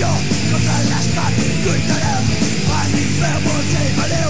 Dios, contra las partículas, para mi enfermo llevaré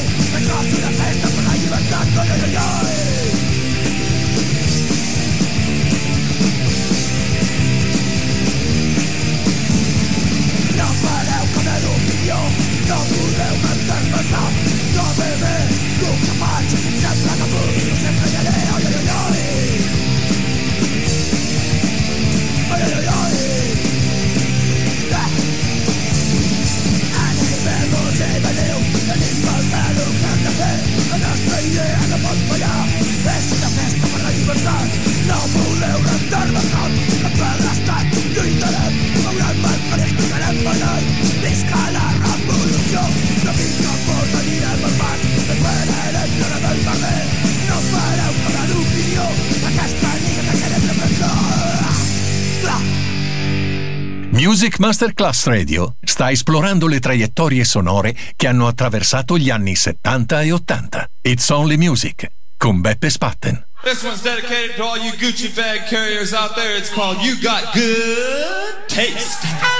Music Masterclass Radio sta esplorando le traiettorie sonore che hanno attraversato gli anni 70 e 80. It's Only Music con Beppe Spatten. This one's dedicated to all you Gucci bag carriers out there. It's called You Got Good Taste.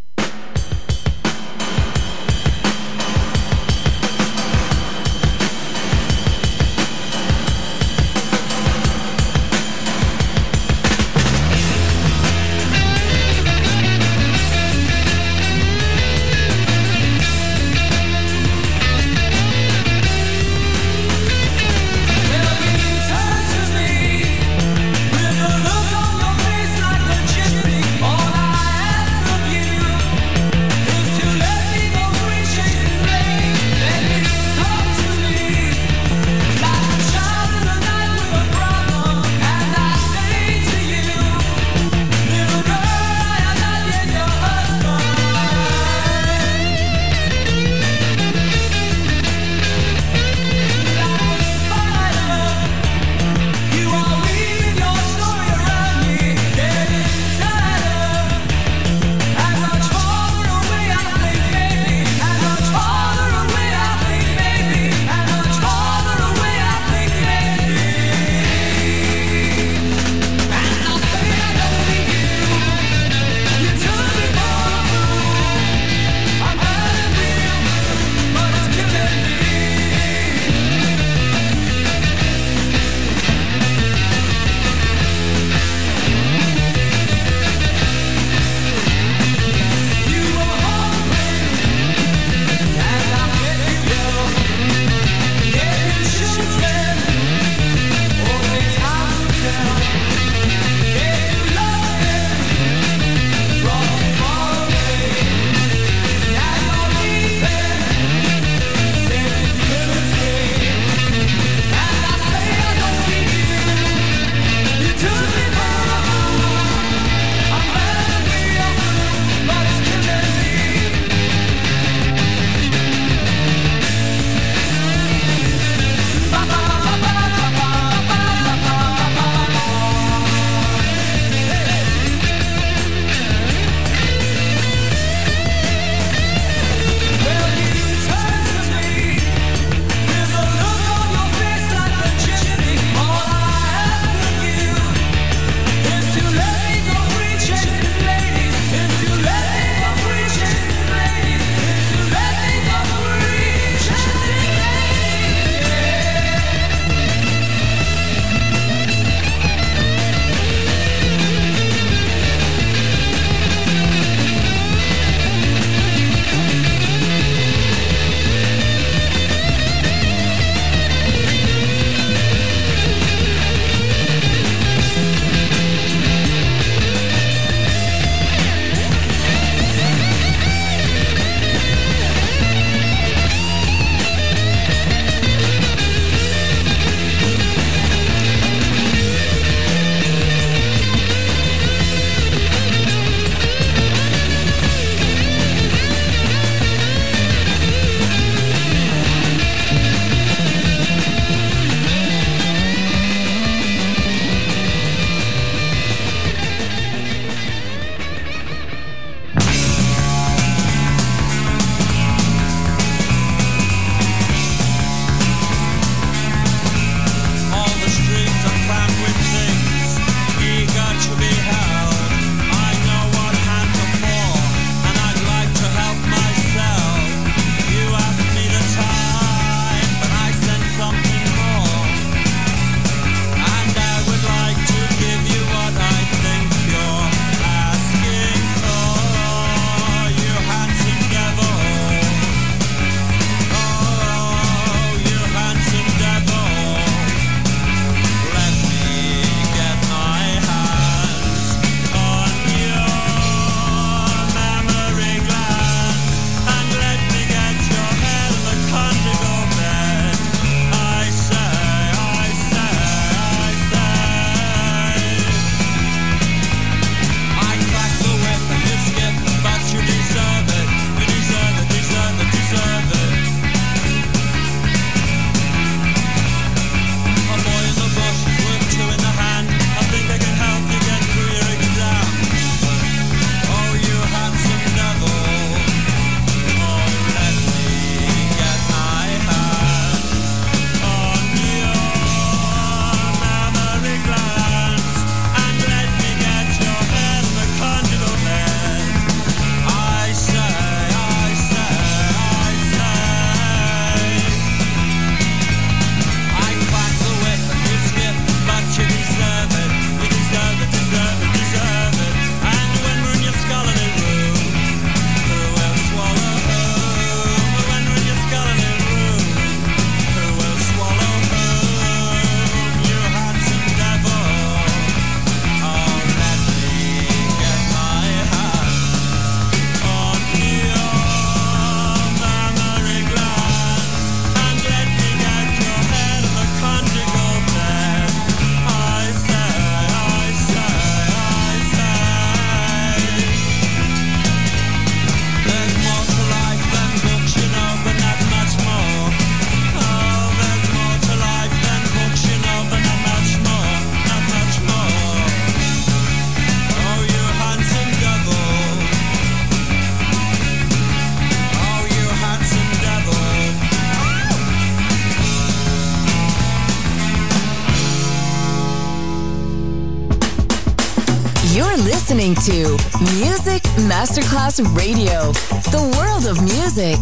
Masterclass Radio, the world of music.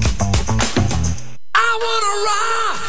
I wanna rock.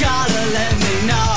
Gotta let me know.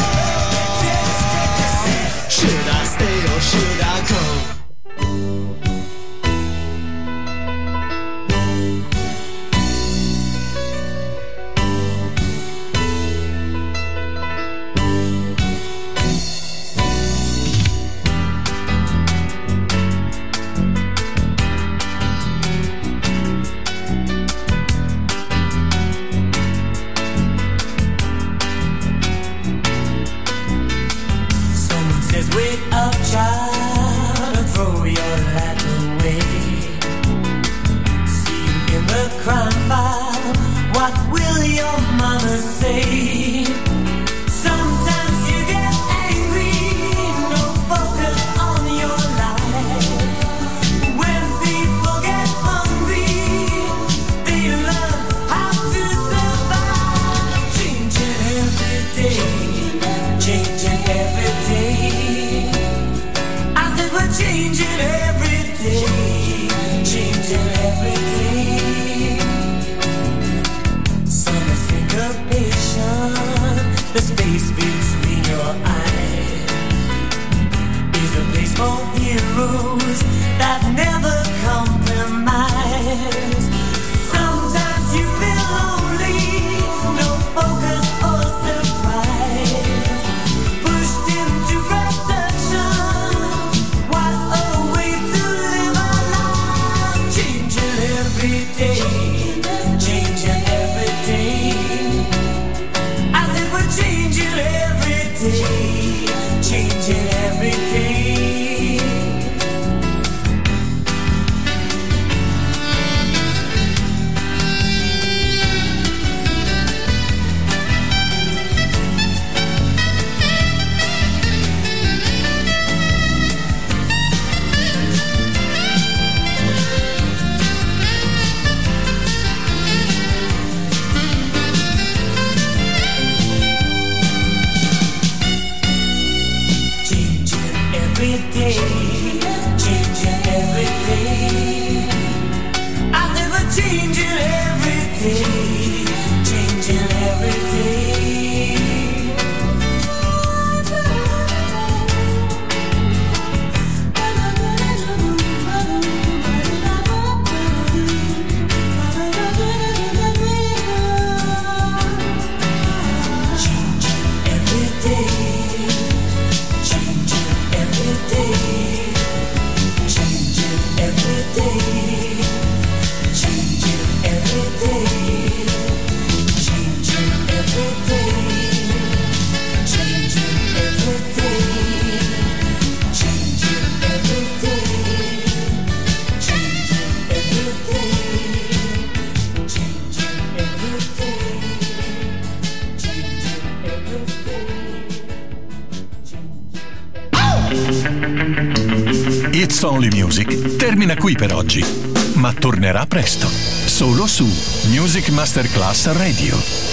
Masterclass Radio.